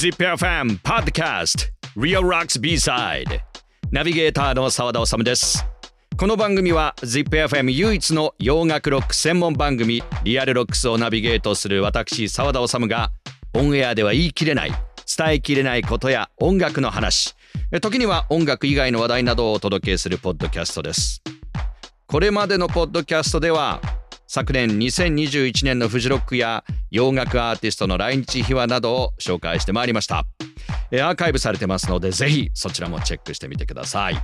ZIPFM Podcast Real Rocks B-Side. ナビゲーターの澤田治です。この番組は ZIPFM 唯一の洋楽ロック専門番組リアルロックスをナビゲートする私澤田治がオンエアでは言い切れない伝えきれないことや音楽の話時には音楽以外の話題などをお届けするポッドキャストです。これまでのポッドキャストでは昨年2021年のフジロックや洋楽アーティストの来日秘話などを紹介してまいりました。アーカイブされてますのでぜひそちらもチェックしてみてください。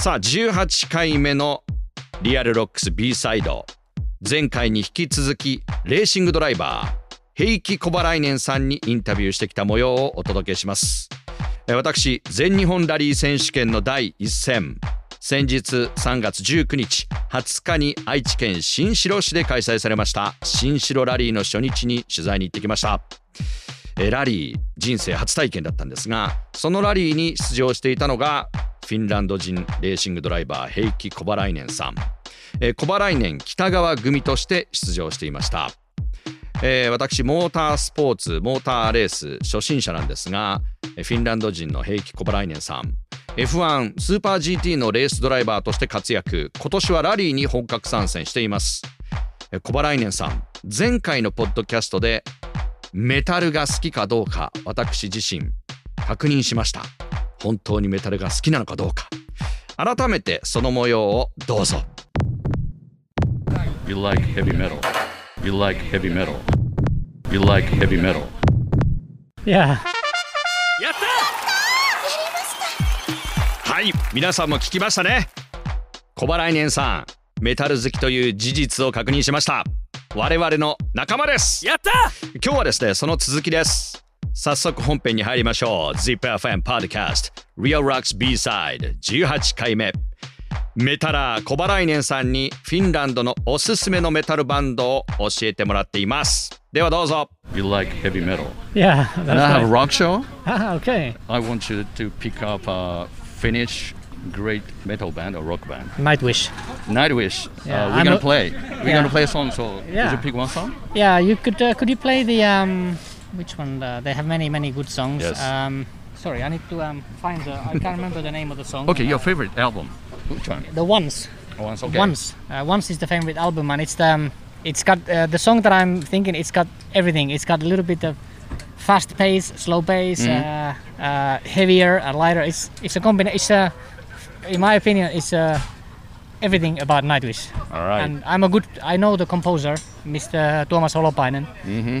さあ18回目のリアルロックス B サイド。前回に引き続きレーシングドライバーヘイキ・コバライネンさんにインタビューしてきた模様をお届けします。私全日本ラリー選手権の第一戦先日3月19日20日に愛知県新城市で開催されました新城ラリーの初日に取材に行ってきました。ラリー人生初体験だったんですがそのラリーに出場していたのがフィンランド人レーシングドライバー平木小払年さん。小払年北川組として出場していました。えー、私モータースポーツモーターレース初心者なんですがフィンランド人の平木小払年さん。F1 スーパー GT のレースドライバーとして活躍。今年はラリーに本格参戦しています。小原来年さん前回のポッドキャストでメタルが好きかどうか私自身確認しました。本当にメタルが好きなのかどうか。改めてその模様をどうぞ。You like heavy metal. You like heavy metal. You like heavy metal. Yeah はい。皆さんも聞きましたね。小払年さんメタル好きという事実を確認しました。我々の仲間です。やった！今日はですねその続きです。早速本編に入りましょう。ZIPFM Podcast Real Rocks B-Side 18回目。メタラー小払年さんにフィンランドのおすすめのメタルバンドを教えてもらっています。ではどうぞ。You like heavy metal? Yeah And I have a that's rock show? Ah, okay. I want you to pick up a Finnish great metal band or rock band Nightwish Nightwish Yeah, uh, we're I'm gonna play we're Yeah. gonna play a song so Yeah. did you pick one song Yeah you could uh, could you play the um which one uh, they have many many good songs Yes. um sorry I need to um find the I can't remember the name of the song Okay your Uh, favorite album Which one the ones Once okay Once. Uh, Once is the favorite album, and it's the um, it's got uh, the song that I'm thinking. It's got everything. It's got a little bit of fast pace, slow pace, uh, uh, heavier, and lighter. It's it's a combination. It's a, in my opinion, it's uh, everything about Nightwish. All right And I'm a good. I know the composer, Mr. Tuomas Holopainen. mm-hmm.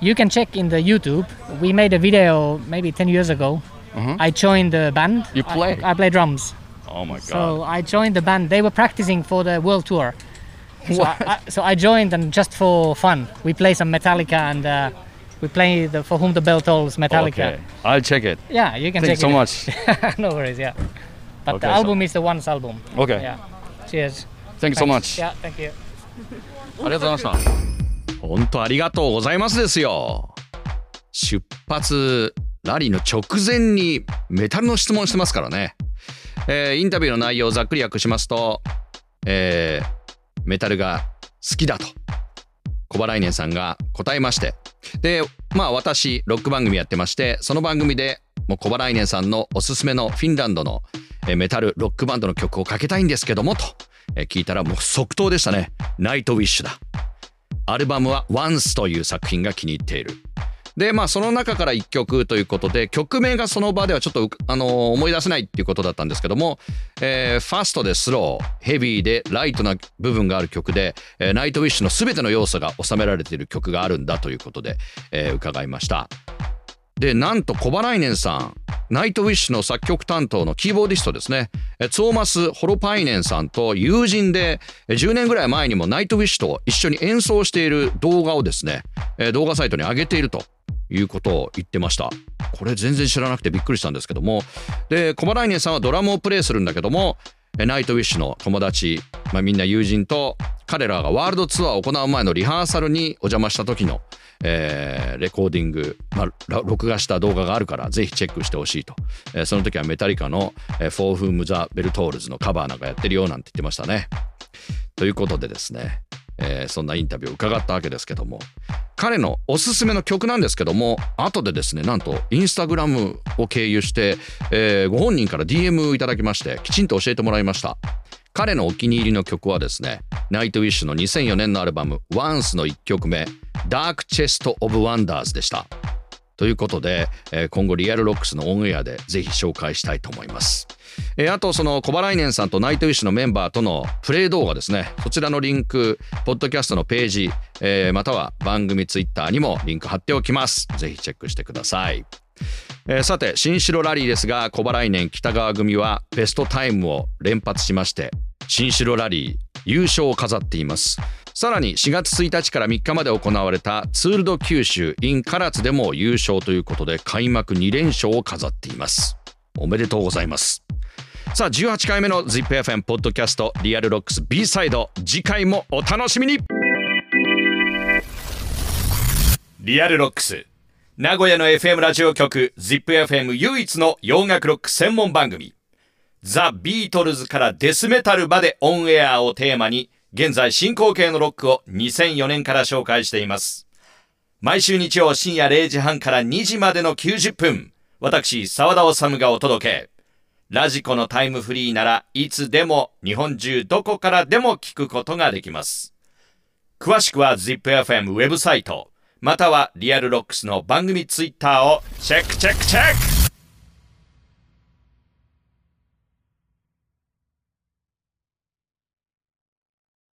You can check in the YouTube. We made a video maybe 10 years ago. Mhm. I joined the band. You I- play? I, play drums. Oh my god So I joined the band. They were practicing for the world tour. So I, I, so I joined and just for fun. We play some Metallica and uh, we play the For Whom the Bell Tolls Metallica. Okay I'll check it Yeah, you can Thank you check so it. much no worries. Yeah. But Okay, the so- album is the Once album. Okay Yeah. Cheers. Thank you so Thanks. much Yeah, thank you. ありがとうございました本当ありがとうございますですよ出発ラリーの直前にメタルの質問してますからね、えーインタビューの内容をざっくり訳しますと、えーメタルが好きだと小払年さんが答えましてでまあ私ロック番組やってましてその番組でもう小払年さんのおすすめのフィンランドのメタルロックバンドの曲をかけたいんですけどもと聞いたらもう即答でしたねナイトウィッシュだアルバムは「Once」という作品が気に入っている。でまあその中から1曲ということで曲名がその場ではちょっとあのー思い出せないっていうことだったんですけども、えーファストでスローヘビーでライトな部分がある曲で、えーナイトウィッシュの全ての要素が収められている曲があるんだということで、えー伺いました。でなんとコバライネンさんナイトウィッシュの作曲担当のキーボーディストですねえツォーマス・ホロパイネンさんと友人で10年ぐらい前にもナイトウィッシュと一緒に演奏している動画をですね動画サイトに上げているということを言ってました。これ全然知らなくてびっくりしたんですけども。でコバライネンさんはドラムをプレイするんだけどもナイトウィッシュの友達、まあ、みんな友人と彼らがワールドツアーを行う前のリハーサルにお邪魔した時のえーレコーディング、まあ、録画した動画があるからぜひチェックしてほしいと、えーその時はメタリカの「えー、フォーフーム・ザ・ベルトールズ」のカバーなんかやってるよなんて言ってましたね。ということでですね、えーそんなインタビューを伺ったわけですけども彼のおすすめの曲なんですけども後でですねなんとインスタグラムを経由して、えー、ご本人から DM いただきましてきちんと教えてもらいました。彼のお気に入りの曲はですねナイトウィッシュの2004年のアルバム「Once」の1曲目「ダークチェスト・オブワンダーズ」でした。ということで、えー、今後 REAL ROCKS のオンエアでぜひ紹介したいと思います。えー、あとそのコバライネンさんとナイトウィッシュのメンバーとのプレイ動画ですね。そちらのリンクポッドキャストのページ、えー、または番組ツイッターにもリンク貼っておきます。ぜひチェックしてください、えー、さて新城ラリーですが小原来年北川組はベストタイムを連発しまして新城ラリー優勝を飾っています。さらに4月1日から3日まで行われたツールド九州 in 唐津でも優勝ということで開幕2連勝を飾っています。おめでとうございます。さあ18回目の ZIPFM ポッドキャストリアルロックス B サイド。次回もお楽しみに。 REAL ROCKS。名古屋の FM ラジオ局 ZIPFM 唯一の洋楽ロック専門番組。ザ・ビートルズからデスメタルまでオンエアをテーマに現在進行形のロックを2004年から紹介しています。毎週日曜深夜0時半から2時までの90分私沢田治がお届け。ラジコのタイムフリーならいつでも日本中どこからでも聞くことができます。詳しくは ZIPFM ウェブサイト、または REAL ROCKS の番組ツイッターをチェックチェックチェック。